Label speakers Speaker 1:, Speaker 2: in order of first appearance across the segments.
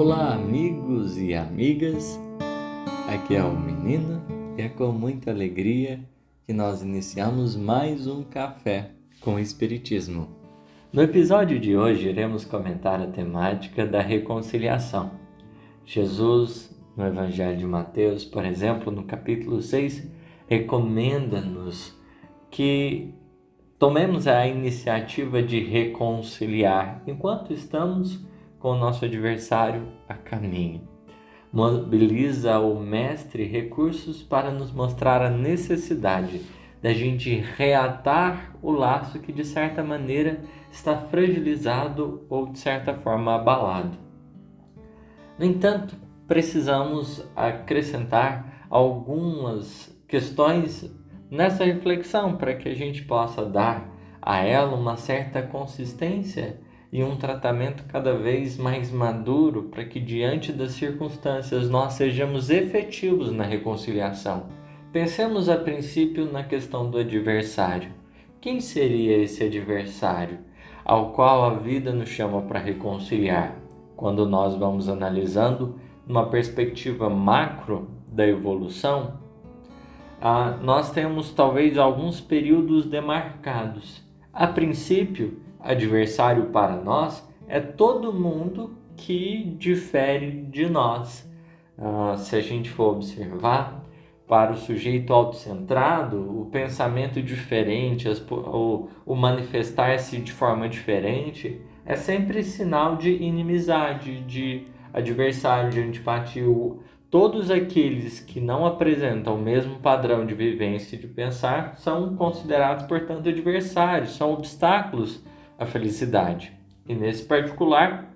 Speaker 1: Olá, amigos e amigas. Aqui é o Menino e é com muita alegria que nós iniciamos mais um café com Espiritismo. No episódio de hoje iremos comentar a temática da reconciliação. Jesus, no Evangelho de Mateus, por exemplo, no capítulo 6, recomenda-nos que tomemos a iniciativa de reconciliar enquanto estamos com o nosso adversário a caminho. Mobiliza o Mestre recursos para nos mostrar a necessidade da gente reatar o laço que de certa maneira está fragilizado ou de certa forma abalado. No entanto, precisamos acrescentar algumas questões nessa reflexão para que a gente possa dar a ela uma certa consistência e um tratamento cada vez mais maduro para que, diante das circunstâncias, nós sejamos efetivos na reconciliação. Pensemos a princípio na questão do adversário. Quem seria esse adversário ao qual a vida nos chama para reconciliar? Quando nós vamos analisando numa perspectiva macro da evolução, ah, nós temos talvez alguns períodos demarcados. A princípio, adversário para nós é todo mundo que difere de nós. Uh, se a gente for observar, para o sujeito autocentrado, o pensamento diferente, as, o, o manifestar-se de forma diferente, é sempre sinal de inimizade, de adversário, de antipatia. Todos aqueles que não apresentam o mesmo padrão de vivência e de pensar são considerados, portanto, adversários, são obstáculos a felicidade. E nesse particular,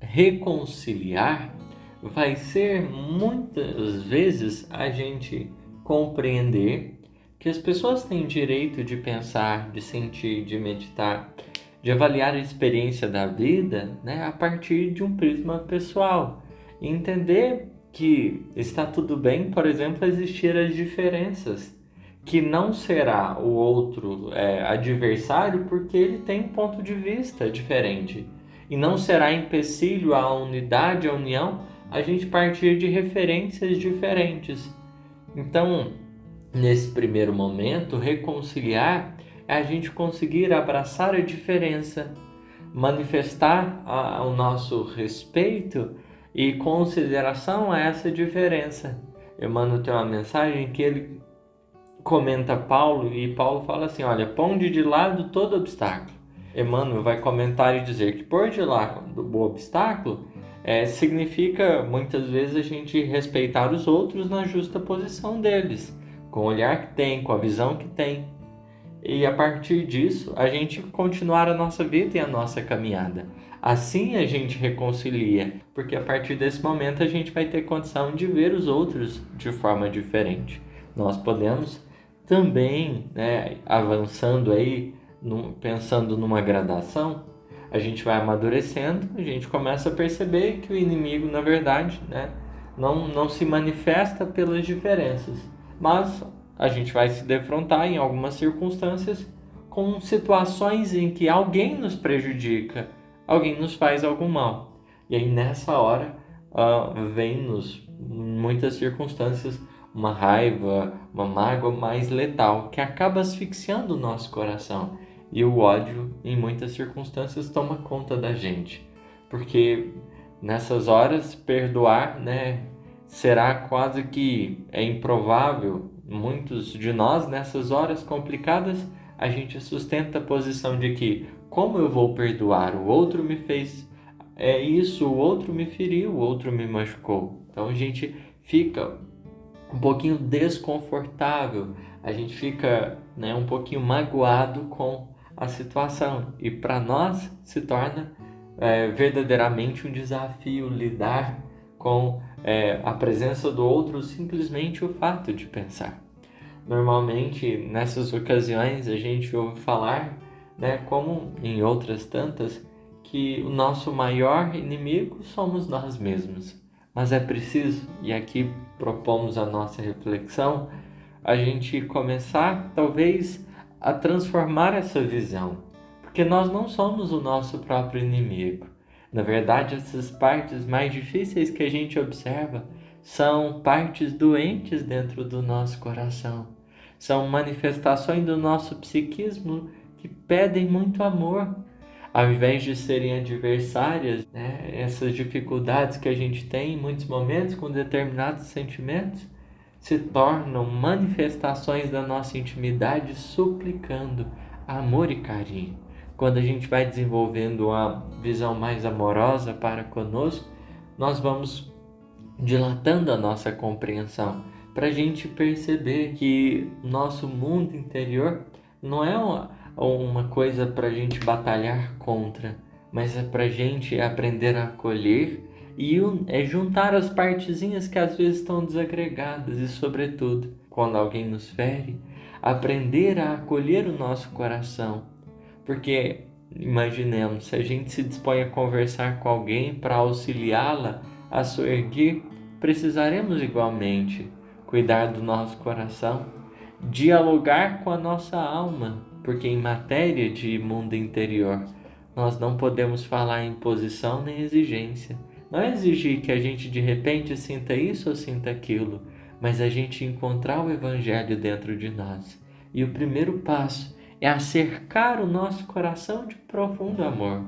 Speaker 1: reconciliar vai ser muitas vezes a gente compreender que as pessoas têm direito de pensar, de sentir, de meditar, de avaliar a experiência da vida né, a partir de um prisma pessoal. E entender que está tudo bem, por exemplo, existir as diferenças que não será o outro é, adversário porque ele tem um ponto de vista diferente. E não será empecilho à unidade, à união, a gente partir de referências diferentes. Então, nesse primeiro momento, reconciliar é a gente conseguir abraçar a diferença, manifestar a, o nosso respeito e consideração a essa diferença. Emmanuel tem uma mensagem que ele comenta Paulo e Paulo fala assim: olha, ponde de lado todo obstáculo. Emmanuel vai comentar e dizer que pôr de lado o obstáculo é, significa muitas vezes a gente respeitar os outros na justa posição deles, com o olhar que tem, com a visão que tem. E a partir disso, a gente continuar a nossa vida e a nossa caminhada. Assim a gente reconcilia, porque a partir desse momento a gente vai ter condição de ver os outros de forma diferente. Nós podemos também, né, avançando aí, no, pensando numa gradação, a gente vai amadurecendo, a gente começa a perceber que o inimigo, na verdade, né, não, não se manifesta pelas diferenças, mas a gente vai se defrontar em algumas circunstâncias com situações em que alguém nos prejudica, alguém nos faz algum mal. E aí nessa hora uh, vem-nos muitas circunstâncias uma raiva, uma mágoa mais letal que acaba asfixiando o nosso coração. E o ódio, em muitas circunstâncias, toma conta da gente. Porque nessas horas, perdoar, né, será quase que é improvável. Muitos de nós, nessas horas complicadas, a gente sustenta a posição de que, como eu vou perdoar? O outro me fez é isso, o outro me feriu, o outro me machucou. Então a gente fica um pouquinho desconfortável, a gente fica né, um pouquinho magoado com a situação e para nós se torna é, verdadeiramente um desafio lidar com é, a presença do outro simplesmente o fato de pensar. Normalmente nessas ocasiões a gente ouve falar, né, como em outras tantas, que o nosso maior inimigo somos nós mesmos. Mas é preciso, e aqui propomos a nossa reflexão, a gente começar talvez a transformar essa visão, porque nós não somos o nosso próprio inimigo. Na verdade, essas partes mais difíceis que a gente observa são partes doentes dentro do nosso coração. São manifestações do nosso psiquismo que pedem muito amor. Ao invés de serem adversárias, né, essas dificuldades que a gente tem em muitos momentos com determinados sentimentos, se tornam manifestações da nossa intimidade suplicando amor e carinho. Quando a gente vai desenvolvendo uma visão mais amorosa para conosco, nós vamos dilatando a nossa compreensão para a gente perceber que nosso mundo interior não é uma, uma coisa para a gente batalhar contra, mas é para a gente aprender a acolher e é juntar as partezinhas que às vezes estão desagregadas e, sobretudo, quando alguém nos fere, aprender a acolher o nosso coração. Porque imaginemos, se a gente se dispõe a conversar com alguém para auxiliá-la a soerguer, precisaremos igualmente cuidar do nosso coração, dialogar com a nossa alma, porque em matéria de mundo interior nós não podemos falar em posição nem exigência não é exigir que a gente de repente sinta isso ou sinta aquilo, mas a gente encontrar o Evangelho dentro de nós. E o primeiro passo é acercar o nosso coração de profundo amor.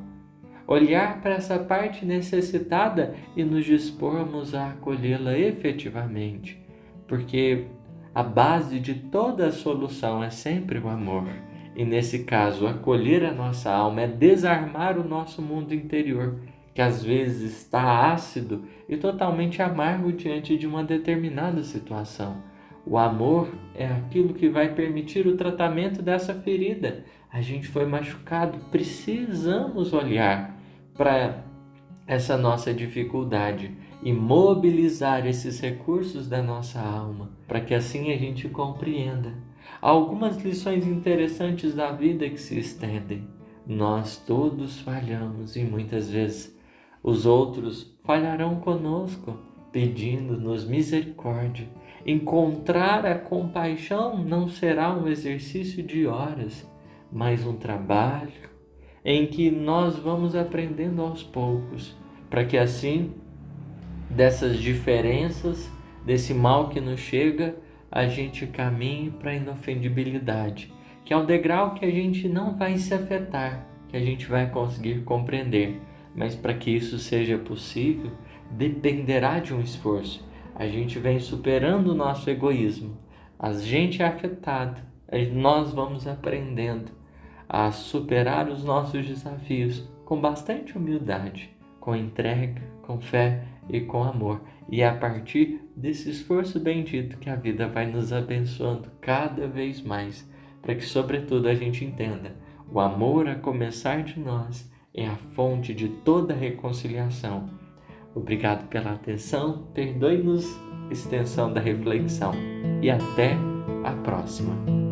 Speaker 1: Olhar para essa parte necessitada e nos dispormos a acolhê-la efetivamente, porque a base de toda solução é sempre o amor. E nesse caso, acolher a nossa alma é desarmar o nosso mundo interior que às vezes está ácido e totalmente amargo diante de uma determinada situação. O amor é aquilo que vai permitir o tratamento dessa ferida. A gente foi machucado, precisamos olhar para essa nossa dificuldade e mobilizar esses recursos da nossa alma, para que assim a gente compreenda. Algumas lições interessantes da vida que se estendem. Nós todos falhamos e muitas vezes os outros falharão conosco, pedindo-nos misericórdia. Encontrar a compaixão não será um exercício de horas, mas um trabalho em que nós vamos aprendendo aos poucos, para que assim, dessas diferenças, desse mal que nos chega, a gente caminhe para a inofendibilidade, que é o degrau que a gente não vai se afetar, que a gente vai conseguir compreender mas para que isso seja possível, dependerá de um esforço. A gente vem superando o nosso egoísmo. A gente é afetado. Nós vamos aprendendo a superar os nossos desafios com bastante humildade, com entrega, com fé e com amor. E é a partir desse esforço bendito que a vida vai nos abençoando cada vez mais, para que, sobretudo, a gente entenda o amor a começar de nós é a fonte de toda reconciliação. Obrigado pela atenção, perdoe-nos extensão da reflexão e até a próxima.